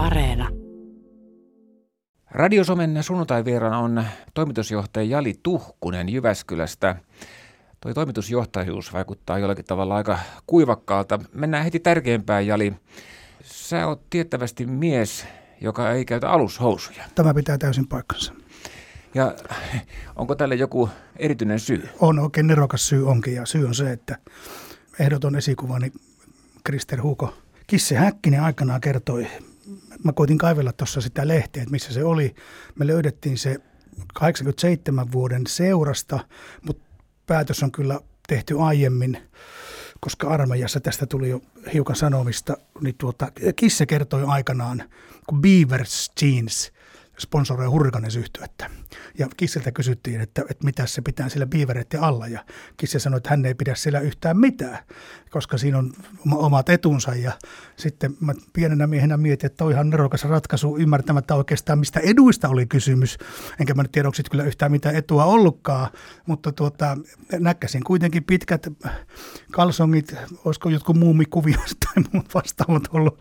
Areena. Radiosomen sunnuntai-vieraana on toimitusjohtaja Jali Tuhkunen Jyväskylästä. Toi toimitusjohtajuus vaikuttaa jollakin tavalla aika kuivakkaalta. Mennään heti tärkeimpään, Jali. Sä oot tiettävästi mies, joka ei käytä alushousuja. Tämä pitää täysin paikkansa. Ja onko tälle joku erityinen syy? On oikein nerokas syy onkin ja syy on se, että ehdoton esikuvani Krister Huko Kisse Häkkinen aikanaan kertoi, mä koitin kaivella tuossa sitä lehteä, että missä se oli. Me löydettiin se 87 vuoden seurasta, mutta päätös on kyllä tehty aiemmin, koska armeijassa tästä tuli jo hiukan sanomista, niin tuota, Kisse kertoi aikanaan, kun Beavers Jeans – sponsoroi Hurrikanes yhtyettä. Ja Kisseltä kysyttiin, että, että mitä se pitää sillä biivereiden alla. Ja Kisse sanoi, että hän ei pidä siellä yhtään mitään, koska siinä on omat etunsa. Ja sitten mä pienenä miehenä mietin, että on ihan nerokas ratkaisu ymmärtämättä oikeastaan, mistä eduista oli kysymys. Enkä mä nyt tiedä, onko kyllä yhtään mitään etua ollutkaan, mutta tuota, näkkäsin kuitenkin pitkät kalsongit, olisiko jotkut muumikuviosta tai muut vastaavat ollut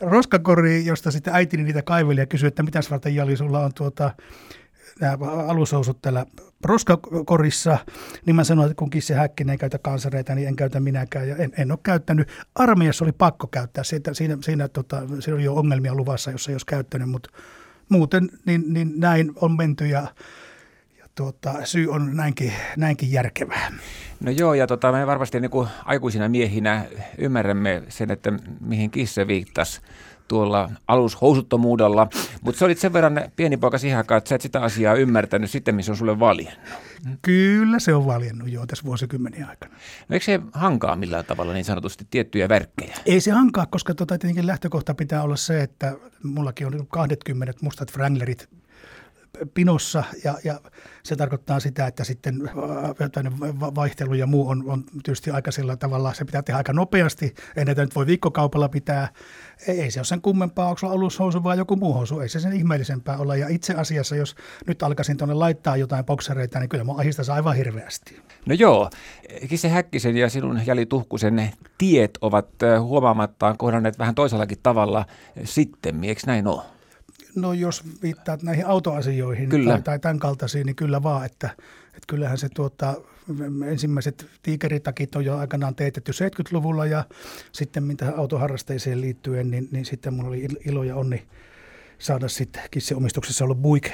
roskakori, josta sitten äitini niitä kaiveli ja kysyi, että mitä varten Jali, sulla on tuota, nämä alushousut täällä roskakorissa, niin mä sanoin, että kun Kisse Häkkinen ei käytä kansareita, niin en käytä minäkään. Ja en, en ole käyttänyt. Armeijassa oli pakko käyttää. Siitä, siinä, siinä, tota, siinä oli jo ongelmia luvassa, jos ei olisi käyttänyt, mutta muuten niin, niin näin on menty ja tuota, syy on näinkin, näinkin järkevää. No joo, ja tota, me varmasti niin kuin aikuisina miehinä ymmärrämme sen, että mihin kisse viittasi tuolla alushousuttomuudella, mutta se olit sen verran pieni poika siihen aikaan, että sä et sitä asiaa ymmärtänyt sitten, missä on sulle valjennut. Kyllä se on valjennut jo tässä vuosikymmeniä aikana. No eikö se hankaa millään tavalla niin sanotusti tiettyjä verkkejä? Ei se hankaa, koska tota, tietenkin lähtökohta pitää olla se, että mullakin on 20 mustat Wranglerit pinossa ja, ja se tarkoittaa sitä, että sitten äh, vaihtelu ja muu on, on tietysti aika sillä tavalla, se pitää tehdä aika nopeasti, ei näitä nyt voi viikkokaupalla pitää, ei, ei se ole sen kummempaa, onko alushousu vai joku muu housu, ei se sen ihmeellisempää olla ja itse asiassa, jos nyt alkaisin tuonne laittaa jotain boksereita, niin kyllä mä ahistaisi aivan hirveästi. No joo, Kisse Häkkisen ja sinun Jali Tuhkusen tiet ovat äh, huomaamattaan kohdanneet vähän toisellakin tavalla sitten, eikö näin ole? No jos viittaat näihin autoasioihin kyllä. Tai, tai tämän kaltaisiin, niin kyllä vaan, että, että kyllähän se tuota, ensimmäiset tiikeritakit on jo aikanaan teetetty 70-luvulla ja sitten mitä autoharrasteiseen liittyen, niin, niin sitten mulla oli ilo ja onni saada sitten kisseomistuksessa ollut Buik,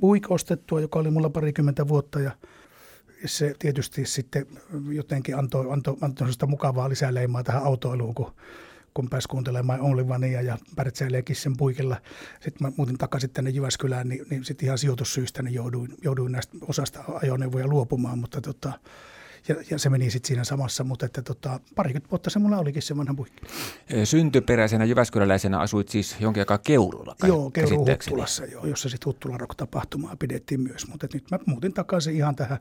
Buik ostettua, joka oli mulla parikymmentä vuotta ja se tietysti sitten jotenkin antoi, antoi, antoi mukavaa lisäleimaa tähän autoiluun, kun kun pääsi kuuntelemaan Only Onea ja pärtsäilee Kissen puikilla. Sitten mä muutin takaisin tänne Jyväskylään, niin, niin sitten ihan sijoitussyistä niin jouduin, jouduin näistä osasta ajoneuvoja luopumaan, mutta tota, ja, ja, se meni sitten siinä samassa, mutta että tota, parikymmentä vuotta se mulla olikin se vanha puikki. Syntyperäisenä Jyväskyläläisenä asuit siis jonkin aikaa Keurulla kai, Joo, Keurun Huttulassa, joo, jossa sitten Huttulan tapahtumaa pidettiin myös, mutta nyt mä muutin takaisin ihan tähän,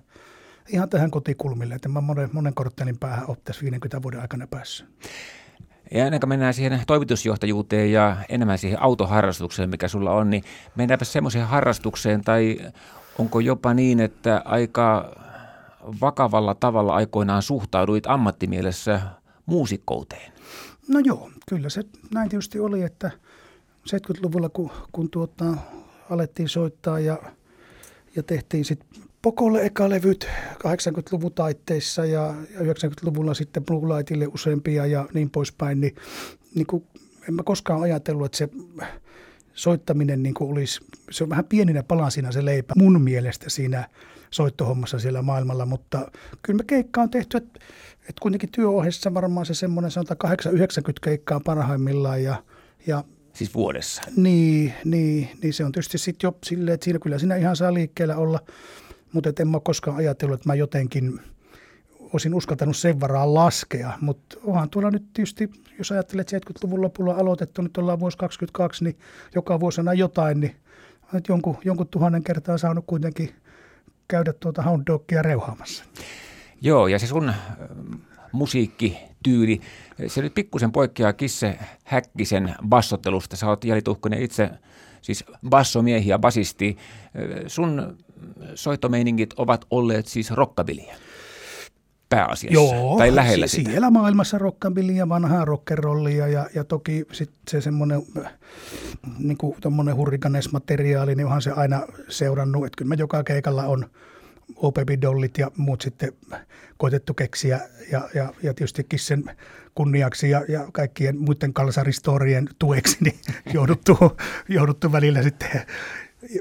ihan tähän kotikulmille, että mä monen, monen korttelin päähän ole tässä 50 vuoden aikana päässyt. Ja ennen kuin mennään siihen toimitusjohtajuuteen ja enemmän siihen autoharrastukseen, mikä sulla on, niin mennäänpä semmoiseen harrastukseen, tai onko jopa niin, että aika vakavalla tavalla aikoinaan suhtauduit ammattimielessä muusikkouteen? No joo, kyllä se näin tietysti oli, että 70-luvulla kun, kun tuota, alettiin soittaa ja, ja tehtiin sitten Pokolle eka levyt 80-luvun taitteissa ja 90-luvulla sitten Blue Lightille useampia ja niin poispäin, niin, niin kuin, en mä koskaan ajatellut, että se soittaminen niin kuin olisi, se on vähän pieninä palasina se leipä mun mielestä siinä soittohommassa siellä maailmalla, mutta kyllä me keikkaa on tehty, että, että kuitenkin työohjeessa varmaan se semmoinen sanotaan 8-90 keikkaa parhaimmillaan ja, ja Siis vuodessa? Niin, niin, niin se on tietysti sitten jo silleen, että siinä kyllä siinä ihan saa liikkeellä olla mutta en mä koskaan ajatellut, että mä jotenkin olisin uskaltanut sen varaan laskea, mutta onhan tuolla nyt tietysti, jos ajattelet, että 70-luvun lopulla aloitettu, nyt ollaan vuosi 22, niin joka vuosina jotain, niin nyt jonkun, jonkun tuhannen kertaa saanut kuitenkin käydä tuota hound dogia reuhaamassa. Joo, ja se sun musiikkityyli, se nyt pikkusen poikkeaa Kisse Häkkisen bassottelusta. Sä oot Jali Tuhkonen itse siis bassomiehi ja basisti. Sun soittomeiningit ovat olleet siis rockabilia. pääasiassa, Joo, tai lähellä si- sitä. siellä maailmassa rockabillyä, vanhaa rockerollia ja, ja toki sit se semmoinen niin kuin hurrikanesmateriaali, niin onhan se aina seurannut, että kyllä mä joka keikalla on OPB-dollit ja muut sitten koitettu keksiä ja, ja, ja tietysti Kissen kunniaksi ja, ja kaikkien muiden kalsaristorien tueksi niin jouduttu, jouduttu välillä sitten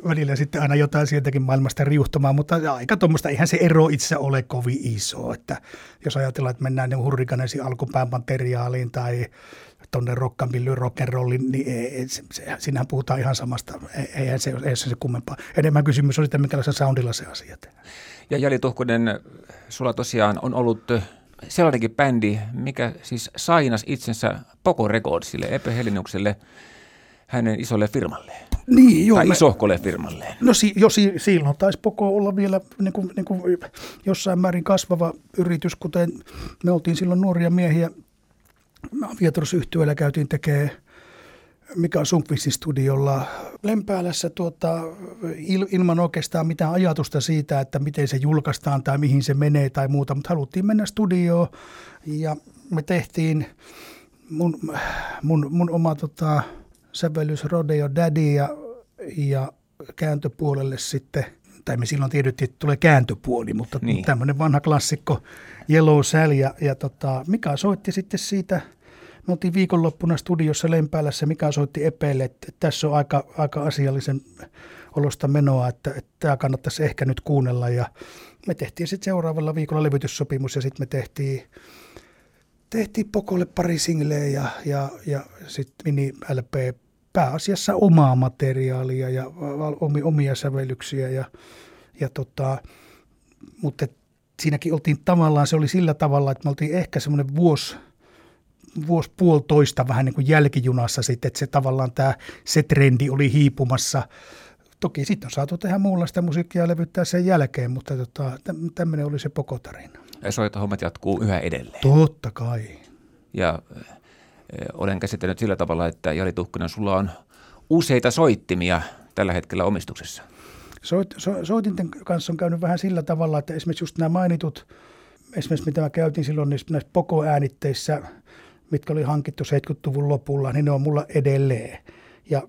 välillä sitten aina jotain sieltäkin maailmasta riuhtamaan, mutta aika tuommoista, eihän se ero itse ole kovin iso, että jos ajatellaan, että mennään ne hurrikanesin alkupään materiaaliin tai tuonne rockabilly, rock'n'rollin, niin ei, se, se, siinähän puhutaan ihan samasta, eihän se, ei se, se kummempaa. Enemmän kysymys on sitten, minkälaisen soundilla se asia. Ja Jali Tuhkonen, sulla tosiaan on ollut sellainenkin bändi, mikä siis sainas itsensä Poco Recordsille, Epe Helinukselle, hänen isolle firmalleen. Niin, joo, tai isohkolle firmalleen. No si, jo si, silloin taisi Poko olla vielä niin kuin, niin kuin jossain määrin kasvava yritys, kuten me oltiin silloin nuoria miehiä. Aviatorusyhtiöllä käytiin tekemään mikä on Sunkvissin studiolla Lempäälässä tuota, il, ilman oikeastaan mitään ajatusta siitä, että miten se julkaistaan tai mihin se menee tai muuta, mutta haluttiin mennä studioon ja me tehtiin mun, mun, mun oma tota, sävellys Rodeo Daddy ja, ja kääntöpuolelle sitten, tai me silloin tiedettiin, että tulee kääntöpuoli, mutta niin. tämmöinen vanha klassikko Yellow Sal ja, ja tota, Mika soitti sitten siitä – me oltiin viikonloppuna studiossa Lempäälässä, mikä soitti Epeille, että tässä on aika, aika asiallisen olosta menoa, että, että tämä kannattaisi ehkä nyt kuunnella. Ja me tehtiin sitten seuraavalla viikolla levytyssopimus ja sitten me tehtiin, tehtiin Pokolle pari singleä ja, ja, ja sitten mini LP pääasiassa omaa materiaalia ja omia sävellyksiä. Ja, ja tota, mutta siinäkin oltiin tavallaan, se oli sillä tavalla, että me oltiin ehkä semmoinen vuosi vuosi puolitoista vähän niin kuin jälkijunassa sitten, että se tavallaan tämä, se trendi oli hiipumassa. Toki sitten on saatu tehdä muunlaista musiikkia ja levyttää sen jälkeen, mutta tota, tämmöinen oli se pokotarina. Ja soittohommat jatkuu yhä edelleen. Totta kai. Ja olen käsittänyt sillä tavalla, että Jari Tuhkinen, sulla on useita soittimia tällä hetkellä omistuksessa. Soit, so, soitinten kanssa on käynyt vähän sillä tavalla, että esimerkiksi just nämä mainitut, esimerkiksi mitä mä käytin silloin niissä, näissä pokoäänitteissä – mitkä oli hankittu 70-luvun lopulla, niin ne on mulla edelleen. Ja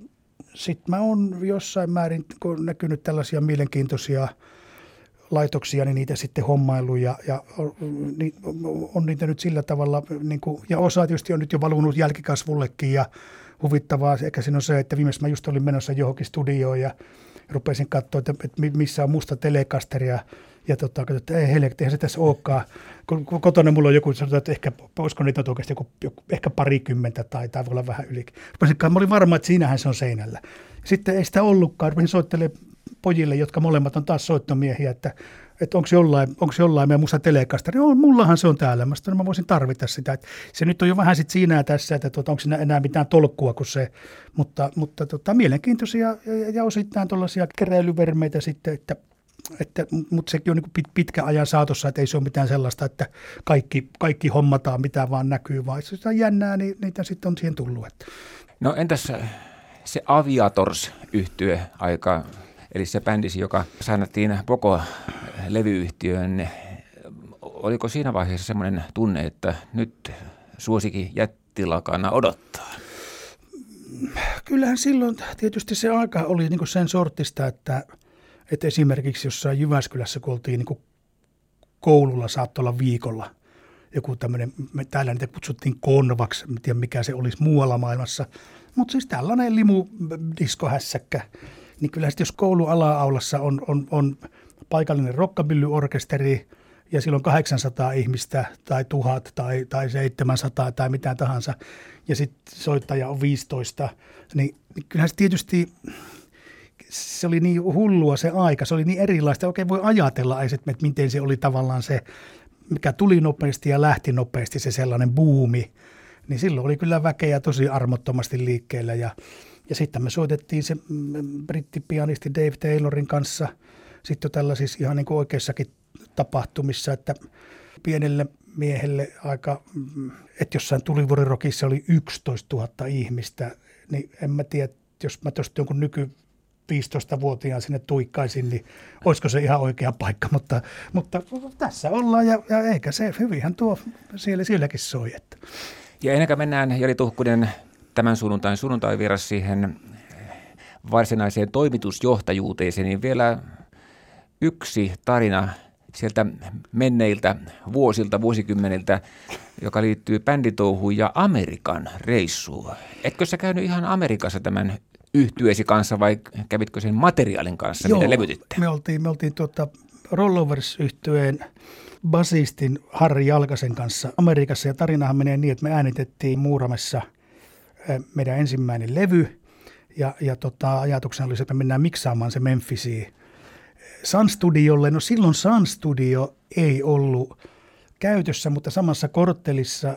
sitten mä oon jossain määrin, näkynyt tällaisia mielenkiintoisia laitoksia, niin niitä sitten hommailu ja, ja niin on niitä nyt sillä tavalla, niin kuin, ja osa tietysti on nyt jo valunut jälkikasvullekin ja huvittavaa ehkä siinä on se, että viimeis mä just olin menossa johonkin studioon ja rupesin katsoa, että, että missä on musta telekasteri ja tota, katsoin, että ei helvetti, eihän se tässä olekaan. Kotona mulla on joku, sanotaan, että ehkä, olisiko niitä oikeasti joku, joku, ehkä parikymmentä tai, tai voi olla vähän yli. Mä olin varma, että siinähän se on seinällä. Sitten ei sitä ollutkaan. Rupesin soittelemaan pojille, jotka molemmat on taas soittomiehiä, että, että onko jollain, onko jollain meidän musta telekastari. On, mullahan se on täällä. Mä, sanoin, mä voisin tarvita sitä. Että se nyt on jo vähän sit siinä tässä, että tuota, onko siinä enää mitään tolkkua kuin se. Mutta, mutta tota, mielenkiintoisia ja, ja osittain tuollaisia keräilyvermeitä sitten, että että, mutta sekin on niin pit, pitkä ajan saatossa, että ei se ole mitään sellaista, että kaikki, kaikki hommataan, mitä vaan näkyy, vaan jos on jännää, niin niitä sitten on siihen tullut. Että. No entäs se aviators yhtye aika, eli se bändisi, joka sainattiin koko levyyhtiöön, oliko siinä vaiheessa semmoinen tunne, että nyt suosikin jättilakana odottaa? Kyllähän silloin tietysti se aika oli niin sen sortista, että – että esimerkiksi jossain Jyväskylässä, kun oltiin niin koululla, saattoi olla viikolla joku tämmöinen, me täällä niitä kutsuttiin konvaksi, en tiedä mikä se olisi muualla maailmassa, mutta siis tällainen limudiskohässäkkä, niin kyllä jos koulu ala-aulassa on, on, on paikallinen rockabillyorkesteri ja silloin 800 ihmistä tai 1000 tai, tai 700 tai mitä tahansa ja sitten soittaja on 15, niin, niin kyllähän se tietysti se oli niin hullua se aika, se oli niin erilaista. Oikein voi ajatella että miten se oli tavallaan se, mikä tuli nopeasti ja lähti nopeasti, se sellainen buumi. Niin silloin oli kyllä väkeä tosi armottomasti liikkeellä ja, ja sitten me soitettiin se brittipianisti Dave Taylorin kanssa sitten tällaisissa ihan niin kuin oikeissakin tapahtumissa, että pienelle miehelle aika, että jossain tulivuorirokissa oli 11 000 ihmistä, niin en mä tiedä, jos mä tuosta jonkun nyky 15-vuotiaan sinne tuikkaisin, niin olisiko se ihan oikea paikka, mutta, mutta tässä ollaan ja, ja eikä se, hyvinhän tuo siellä, sielläkin soi. Että. Ja ennen kuin mennään Jari Tuhkunen tämän sunnuntain sunnuntai siihen varsinaiseen toimitusjohtajuuteen, niin vielä yksi tarina sieltä menneiltä vuosilta, vuosikymmeniltä, joka liittyy bänditouhuun ja Amerikan reissuun. Etkö sä käynyt ihan Amerikassa tämän yhtyesi kanssa vai kävitkö sen materiaalin kanssa, Joo, mitä levytitte? me oltiin, me oltiin tuota Rollovers-yhtyeen basistin Harri Jalkasen kanssa Amerikassa ja tarinahan menee niin, että me äänitettiin Muuramessa meidän ensimmäinen levy ja, ja tota, ajatuksena oli se, että me mennään miksaamaan se Memphisiin Sun Studiolle. No silloin Sun Studio ei ollut käytössä, mutta samassa korttelissa äh,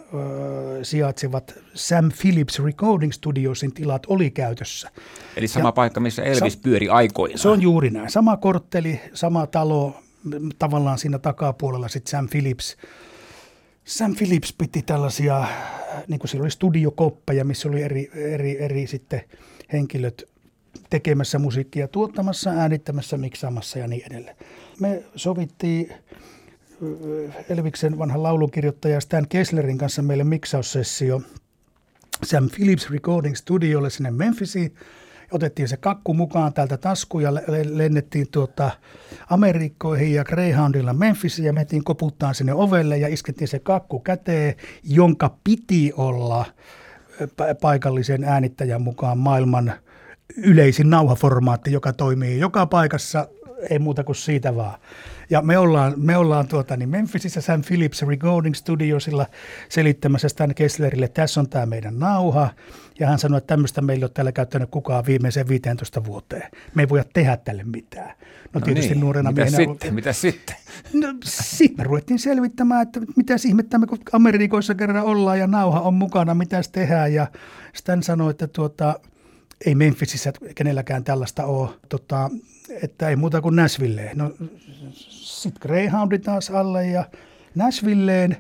sijaitsevat Sam Phillips Recording Studiosin tilat oli käytössä. Eli sama ja paikka, missä Elvis sa- pyöri aikoinaan. Se on juuri näin. Sama kortteli, sama talo, tavallaan siinä takapuolella sitten Sam Phillips. Sam Phillips piti tällaisia, niin kuin siellä oli studiokoppeja, missä oli eri, eri, eri sitten henkilöt tekemässä musiikkia, tuottamassa, äänittämässä, miksaamassa ja niin edelleen. Me sovittiin Elviksen vanhan laulukirjoittaja Stan Kesslerin kanssa meille miksaussessio Sam Phillips Recording Studiolle sinne Memphisiin. Otettiin se kakku mukaan täältä taskuun ja lennettiin tuota Amerikkoihin ja Greyhoundilla Memphisiin ja mentiin koputtaan sinne ovelle ja iskettiin se kakku käteen, jonka piti olla paikallisen äänittäjän mukaan maailman yleisin nauhaformaatti, joka toimii joka paikassa, ei muuta kuin siitä vaan. Ja me ollaan, me ollaan tuota, niin Memphisissä Sam Phillips Recording Studiosilla selittämässä Stan Kesslerille, että tässä on tämä meidän nauha. Ja hän sanoi, että tämmöistä meillä ei ole täällä käyttänyt kukaan viimeiseen 15 vuoteen. Me ei voida tehdä tälle mitään. No, no tietysti niin. nuorena mitä miehenä... Sitten? Mitä sitten? No sitten me ruvettiin selvittämään, että mitä ihmettä me kun Amerikoissa kerran ollaan ja nauha on mukana, mitä tehdään. Ja Stan sanoi, että tuota, ei Memphisissä kenelläkään tällaista ole, tota, että ei muuta kuin Nashvilleen. No sitten Greyhoundi taas alle ja Nashvilleen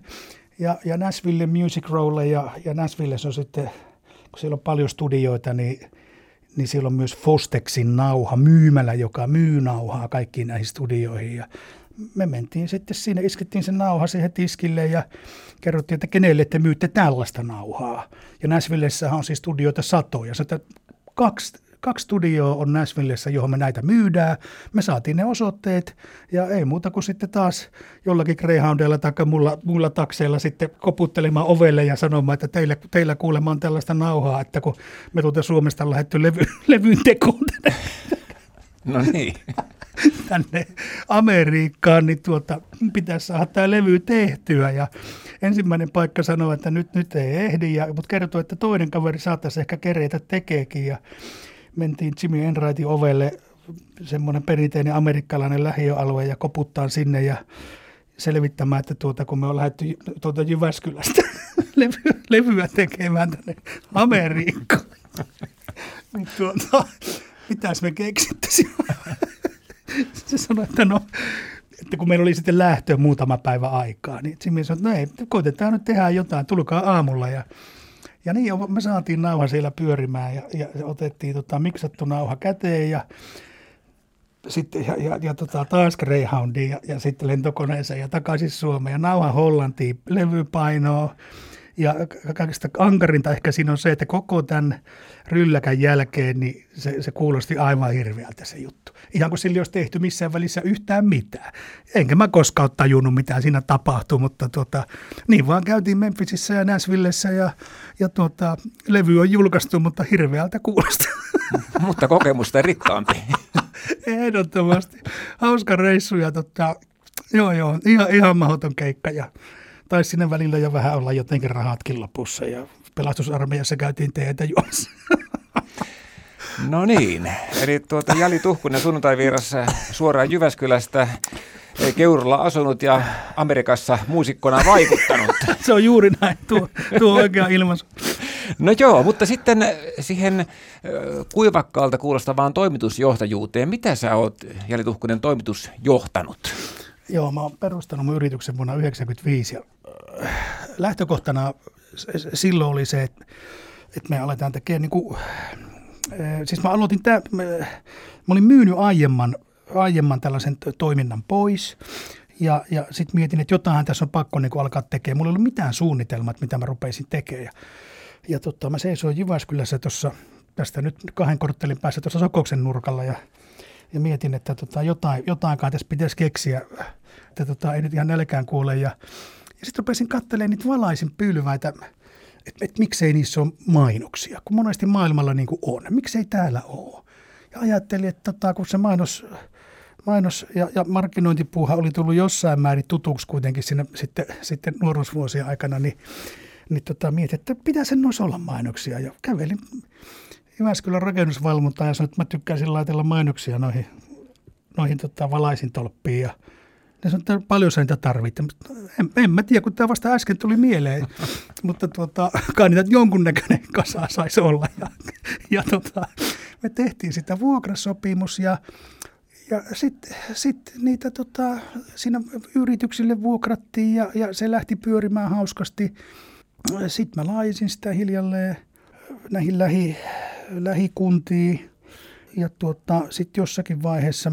ja, ja Nashville Music Rowlle ja, ja Nashville on sitten, kun siellä on paljon studioita, niin, niin siellä on myös Fostexin nauha myymälä, joka myy nauhaa kaikkiin näihin studioihin ja me mentiin sitten sinne, iskettiin sen nauha siihen tiskille ja kerrottiin, että kenelle te myytte tällaista nauhaa. Ja Näsvillessä on siis studioita satoja. Sanoin, kaksi, kaksi studioa on Nashvillessä, johon me näitä myydään. Me saatiin ne osoitteet ja ei muuta kuin sitten taas jollakin Greyhoundilla tai mulla, mulla takseilla sitten koputtelemaan ovelle ja sanomaan, että teillä, teillä kuulemma on tällaista nauhaa, että kun me tuolta Suomesta lähdetty levy, levyyn tekoon tänne. No niin. tänne Amerikkaan, niin tuota, pitäisi saada tämä levy tehtyä. Ja ensimmäinen paikka sanoi, että nyt, nyt ei ehdi, ja, mutta kertoi, että toinen kaveri saattaisi ehkä kereitä tekeekin. Ja mentiin Jimmy Enrightin ovelle, semmoinen perinteinen amerikkalainen lähiöalue, ja koputtaan sinne ja selvittämään, että tuota, kun me on lähdetty tuota Jyväskylästä levyä, tekemään tänne Amerikkaan, niin tuota, mitäs me keksittäisiin? se sanoi, että no, että kun meillä oli sitten lähtö muutama päivä aikaa, niin Jimmy sanoi, että no ei, koitetaan nyt tehdä jotain, tulkaa aamulla. Ja, ja niin me saatiin nauha siellä pyörimään ja, ja otettiin tota, miksattu nauha käteen ja sitten ja, ja, ja tota, taas Greyhoundiin ja, ja sitten lentokoneeseen ja takaisin Suomeen. Ja nauha Hollantiin, levypainoa ja kaikista ankarinta ehkä siinä on se, että koko tämän rylläkän jälkeen niin se, se kuulosti aivan hirveältä se juttu. Ihan kuin sillä ei olisi tehty missään välissä yhtään mitään. Enkä mä koskaan tajunnut, mitä siinä tapahtui, mutta tuota, niin vaan käytiin Memphisissä ja Nashvillessä ja, ja tuota, levy on julkaistu, mutta hirveältä kuulosti. mutta kokemusta rikkaampi. Ehdottomasti. Hauska reissu ja tota, joo joo, ihan, ihan mahdoton keikka ja tai sinne välillä jo vähän olla jotenkin rahatkin lopussa ja pelastusarmeijassa käytiin teitä juomassa. No niin, eli tuota Jali Tuhkunen sunnuntai-vieras suoraan Jyväskylästä, Keurulla asunut ja Amerikassa muusikkona vaikuttanut. Se on juuri näin, tuo, tuo oikea ilmaisu. No joo, mutta sitten siihen kuivakkaalta kuulostavaan toimitusjohtajuuteen. Mitä sä oot, Jali Tuhkunen, toimitusjohtanut? Joo, mä oon perustanut mun yrityksen vuonna 1995 ja äh, lähtökohtana silloin oli se, että, että me aletaan tekemään niin kuin siis mä aloitin, tää, mä, mä olin myynyt aiemman, aiemman tällaisen toiminnan pois. Ja, ja sitten mietin, että jotain tässä on pakko niin alkaa tekemään. Mulla ei ollut mitään suunnitelmat, mitä mä rupeisin tekemään. Ja, ja tota, mä seisoin Jyväskylässä tuossa, tästä nyt kahden korttelin päässä tuossa Sokoksen nurkalla ja, ja mietin, että tota, jotain, jotain kai tässä pitäisi keksiä, että tota, ei nyt ihan nälkään kuole. Ja, ja sitten rupesin katselemaan niitä valaisin pylväitä, että et, miksei niissä ole mainoksia, kun monesti maailmalla niin kuin on. Miksei täällä ole? Ja ajattelin, että tota, kun se mainos mainos- ja, ja markkinointipuuha oli tullut jossain määrin tutuksi kuitenkin siinä sitten, sitten nuoruusvuosien aikana, niin, niin tota, mietin, että pitää sen noissa olla mainoksia. Ja kävelin Jyväskylän rakennusvalvontaan ja sanoin, että mä tykkäisin laitella mainoksia noihin, noihin tota, valaisintolppiin. Ja ne sanoi, että paljon sä niitä tarvitsee. En, en mä tiedä, kun tämä vasta äsken tuli mieleen, mutta tuota, kai niitä jonkunnäköinen kasa saisi olla. Ja, ja tota, me tehtiin sitä vuokrasopimus ja ja sitten sit niitä tota, siinä yrityksille vuokrattiin ja, ja se lähti pyörimään hauskasti. Sitten mä laisin sitä hiljalleen näihin lähi, lähikuntiin. Ja tuota, sitten jossakin vaiheessa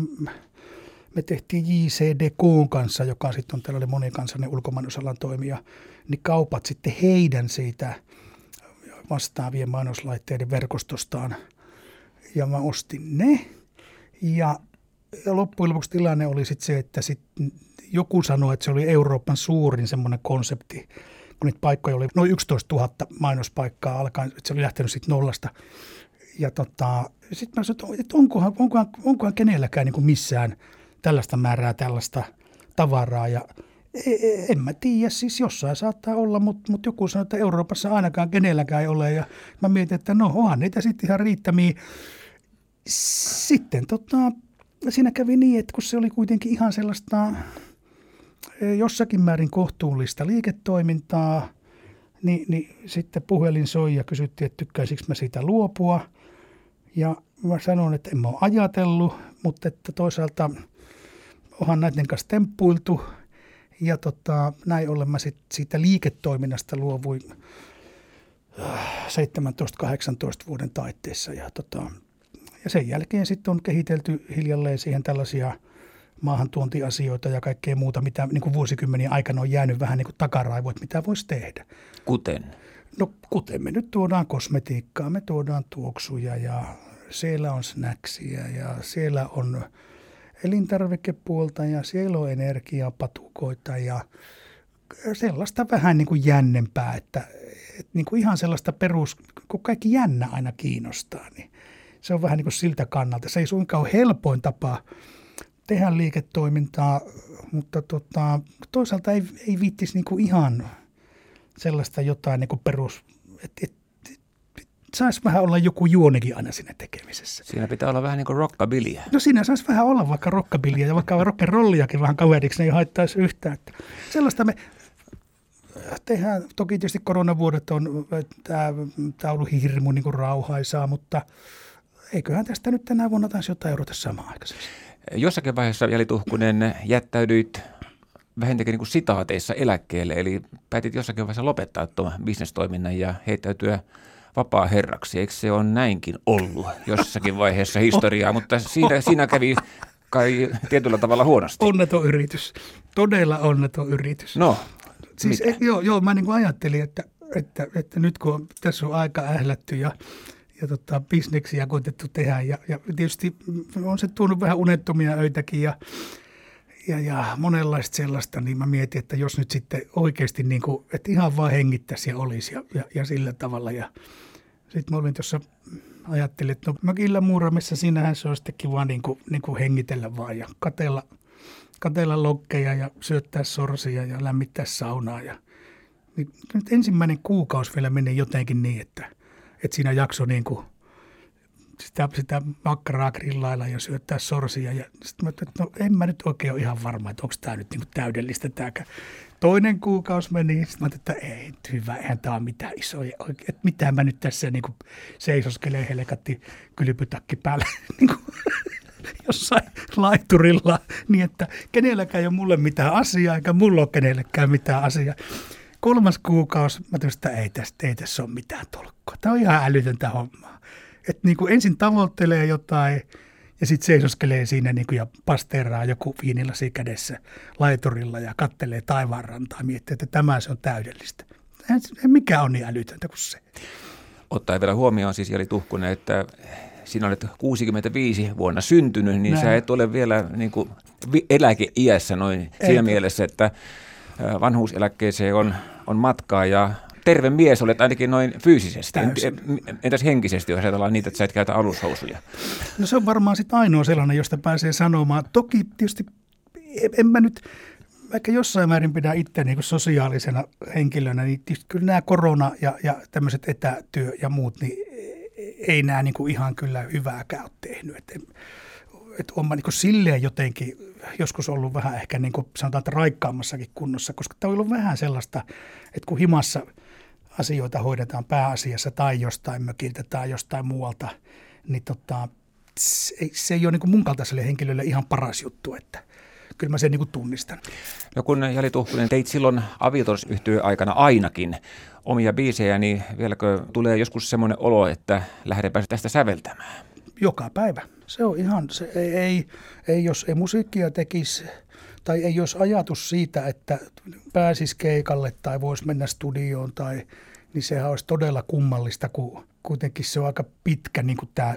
me tehtiin JCDK kanssa, joka sitten on tällainen monikansallinen ulkomainosalan toimija, niin kaupat sitten heidän siitä vastaavien mainoslaitteiden verkostostaan. Ja mä ostin ne. Ja ja loppujen lopuksi tilanne oli sitten se, että sit joku sanoi, että se oli Euroopan suurin semmoinen konsepti, kun niitä paikkoja oli noin 11 000 mainospaikkaa alkaen, että se oli lähtenyt sitten nollasta. Ja tota, sitten mä sanoin, että onkohan, onkohan, onkohan kenelläkään niin kuin missään tällaista määrää tällaista tavaraa. Ja e, e, en mä tiedä, siis jossain saattaa olla, mutta, mutta joku sanoi, että Euroopassa ainakaan kenelläkään ei ole. Ja mä mietin, että no onhan niitä sitten ihan riittämiä. Sitten tota, siinä kävi niin, että kun se oli kuitenkin ihan sellaista eh, jossakin määrin kohtuullista liiketoimintaa, niin, niin sitten puhelin soi ja kysyttiin, että tykkäisikö mä siitä luopua. Ja mä sanoin, että en mä ole ajatellut, mutta että toisaalta onhan näiden kanssa temppuiltu. Ja tota, näin ollen mä sit siitä liiketoiminnasta luovuin 17-18 äh, vuoden taitteessa. Ja tota, ja sen jälkeen sitten on kehitelty hiljalleen siihen tällaisia maahantuontiasioita ja kaikkea muuta, mitä niin kuin vuosikymmenien aikana on jäänyt vähän niin kuin takaraivoit, mitä voisi tehdä. Kuten? No kuten me nyt tuodaan kosmetiikkaa, me tuodaan tuoksuja ja siellä on snacksia ja siellä on elintarvikepuolta ja siellä on energiapatukoita ja sellaista vähän niin kuin jännempää, että, että niin kuin ihan sellaista perus, kun kaikki jännä aina kiinnostaa, niin se on vähän niin kuin siltä kannalta. Se ei suinkaan ole helpoin tapa tehdä liiketoimintaa, mutta tota, toisaalta ei, ei viittisi niin kuin ihan sellaista jotain niin kuin perus, että et, et, saisi vähän olla joku juonikin aina siinä tekemisessä. Siinä pitää olla vähän niin kuin rockabilia. No siinä saisi vähän olla vaikka rockabilia ja vaikka rock'n'rolliakin vähän kaveriksi, ne ei haittaisi yhtään. Että sellaista me tehdään, toki tietysti koronavuodet on, tämä, tämä on ollut hirmu niin kuin rauhaisaa, mutta – eiköhän tästä nyt tänä vuonna taas jotain erota samaan aikaisesti. Jossakin vaiheessa Jali Tuhkunen jättäydyit vähintäänkin niin kuin sitaateissa eläkkeelle, eli päätit jossakin vaiheessa lopettaa tuon bisnestoiminnan ja heittäytyä vapaa herraksi. Eikö se ole näinkin ollut jossakin vaiheessa historiaa, mutta siinä, siinä kävi kai tietyllä tavalla huonosti. Onneton yritys. Todella onneton yritys. No, siis, e, joo, joo, mä niin ajattelin, että, että, että nyt kun tässä on aika ählätty ja ja tota, bisneksiä koitettu tehdä. Ja, ja tietysti on se tuonut vähän unettomia öitäkin ja, ja, ja monenlaista sellaista, niin mä mietin, että jos nyt sitten oikeasti niin kuin, että ihan vaan hengittäisi ja olisi ja, ja, ja sillä tavalla. Ja sitten mä olin tuossa, ajattelin, että no mökillä muuramessa sinähän se olisi kiva niin kuin, niin kuin hengitellä vaan ja katella, katella lokkeja ja syöttää sorsia ja lämmittää saunaa. Ja, niin nyt ensimmäinen kuukausi vielä meni jotenkin niin, että – että siinä jakso niin kuin sitä, sitä makkaraa grillailla ja syöttää sorsia. Ja sitten mä että no en mä nyt oikein ole ihan varma, että onko tämä nyt niin täydellistä tämäkään. Toinen kuukausi meni, sitten mä että ei, hyvä, eihän tämä ole mitään isoja, että mitä mä nyt tässä niin kuin seisoskelen helkatti kylpytakki päällä niin kuin jossain laiturilla, niin että kenelläkään ei ole mulle mitään asiaa, eikä mulla ole kenellekään mitään asiaa kolmas kuukausi, mä tulin, että ei tästä, ei tässä ole mitään tolkkua. Tämä on ihan älytöntä hommaa. Että niin kuin ensin tavoittelee jotain ja sitten seisoskelee siinä niin kuin ja pasteeraa joku viinilasi kädessä laiturilla ja kattelee taivaanrantaa ja miettii, että tämä se on täydellistä. Mikä on niin älytöntä kuin se? Ottaa vielä huomioon siis Jari Tuhkunen, että sinä olet 65 vuonna syntynyt, niin Näin. sä et ole vielä niin kuin eläkeiässä noin Ei. siinä mielessä, että vanhuuseläkkeeseen on, on matkaa ja terve mies olet ainakin noin fyysisesti. Entäs henkisesti, jos ajatellaan niitä, että sä et käytä alushousuja? No se on varmaan sitten ainoa sellainen, josta pääsee sanomaan. Toki tietysti en mä nyt, vaikka jossain määrin pidä itse niin sosiaalisena henkilönä, niin kyllä nämä korona ja, ja tämmöiset etätyö ja muut, niin ei nämä niin kuin ihan kyllä hyvääkään ole tehnyt. Että, että olen niin silleen jotenkin joskus ollut vähän ehkä niin kuin sanotaan, että raikkaammassakin kunnossa, koska tämä on ollut vähän sellaista, että kun himassa asioita hoidetaan pääasiassa tai jostain mökiltä tai jostain muualta, niin tota, se, se ei ole niin kuin mun kaltaiselle henkilölle ihan paras juttu, että kyllä mä sen niin kuin tunnistan. No kun Jali Tuhkunen teit silloin aviotos aikana ainakin omia biisejä, niin vieläkö tulee joskus semmoinen olo, että lähdetään tästä säveltämään? Joka päivä. Se on ihan, se ei, ei, ei jos ei musiikkia tekisi tai ei olisi ajatus siitä, että pääsisi keikalle tai voisi mennä studioon, tai, niin sehän olisi todella kummallista, kun kuitenkin se on aika pitkä niin kuin tämä,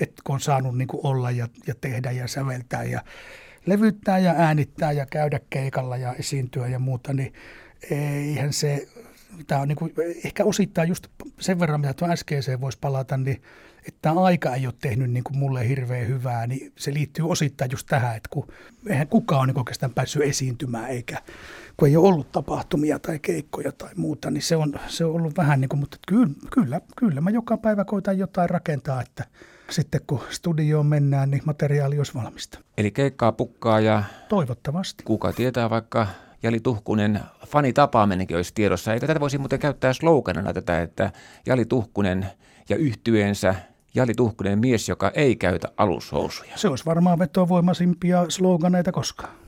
että kun on saanut niin kuin olla ja, ja tehdä ja säveltää ja levyttää ja äänittää ja käydä keikalla ja esiintyä ja muuta, niin eihän se, tämä on niin kuin, ehkä osittain just sen verran, mitä tuon äskeiseen voisi palata, niin että tämä aika ei ole tehnyt niin kuin mulle hirveän hyvää, niin se liittyy osittain just tähän, että kun eihän kukaan ole niin oikeastaan päässyt esiintymään, eikä kun ei ole ollut tapahtumia tai keikkoja tai muuta, niin se on, se on ollut vähän niin kuin, mutta kyllä, kyllä, kyllä mä joka päivä koitan jotain rakentaa, että sitten kun studioon mennään, niin materiaali olisi valmista. Eli keikkaa pukkaa ja... Toivottavasti. Kuka tietää vaikka Jali Tuhkunen fanitapaaminenkin olisi tiedossa. Eikö tätä voisi muuten käyttää sloganana tätä, että Jali Tuhkunen ja yhtyensä Jali Tuhkunen mies, joka ei käytä alushousuja. Se olisi varmaan vetovoimaisimpia sloganeita koskaan.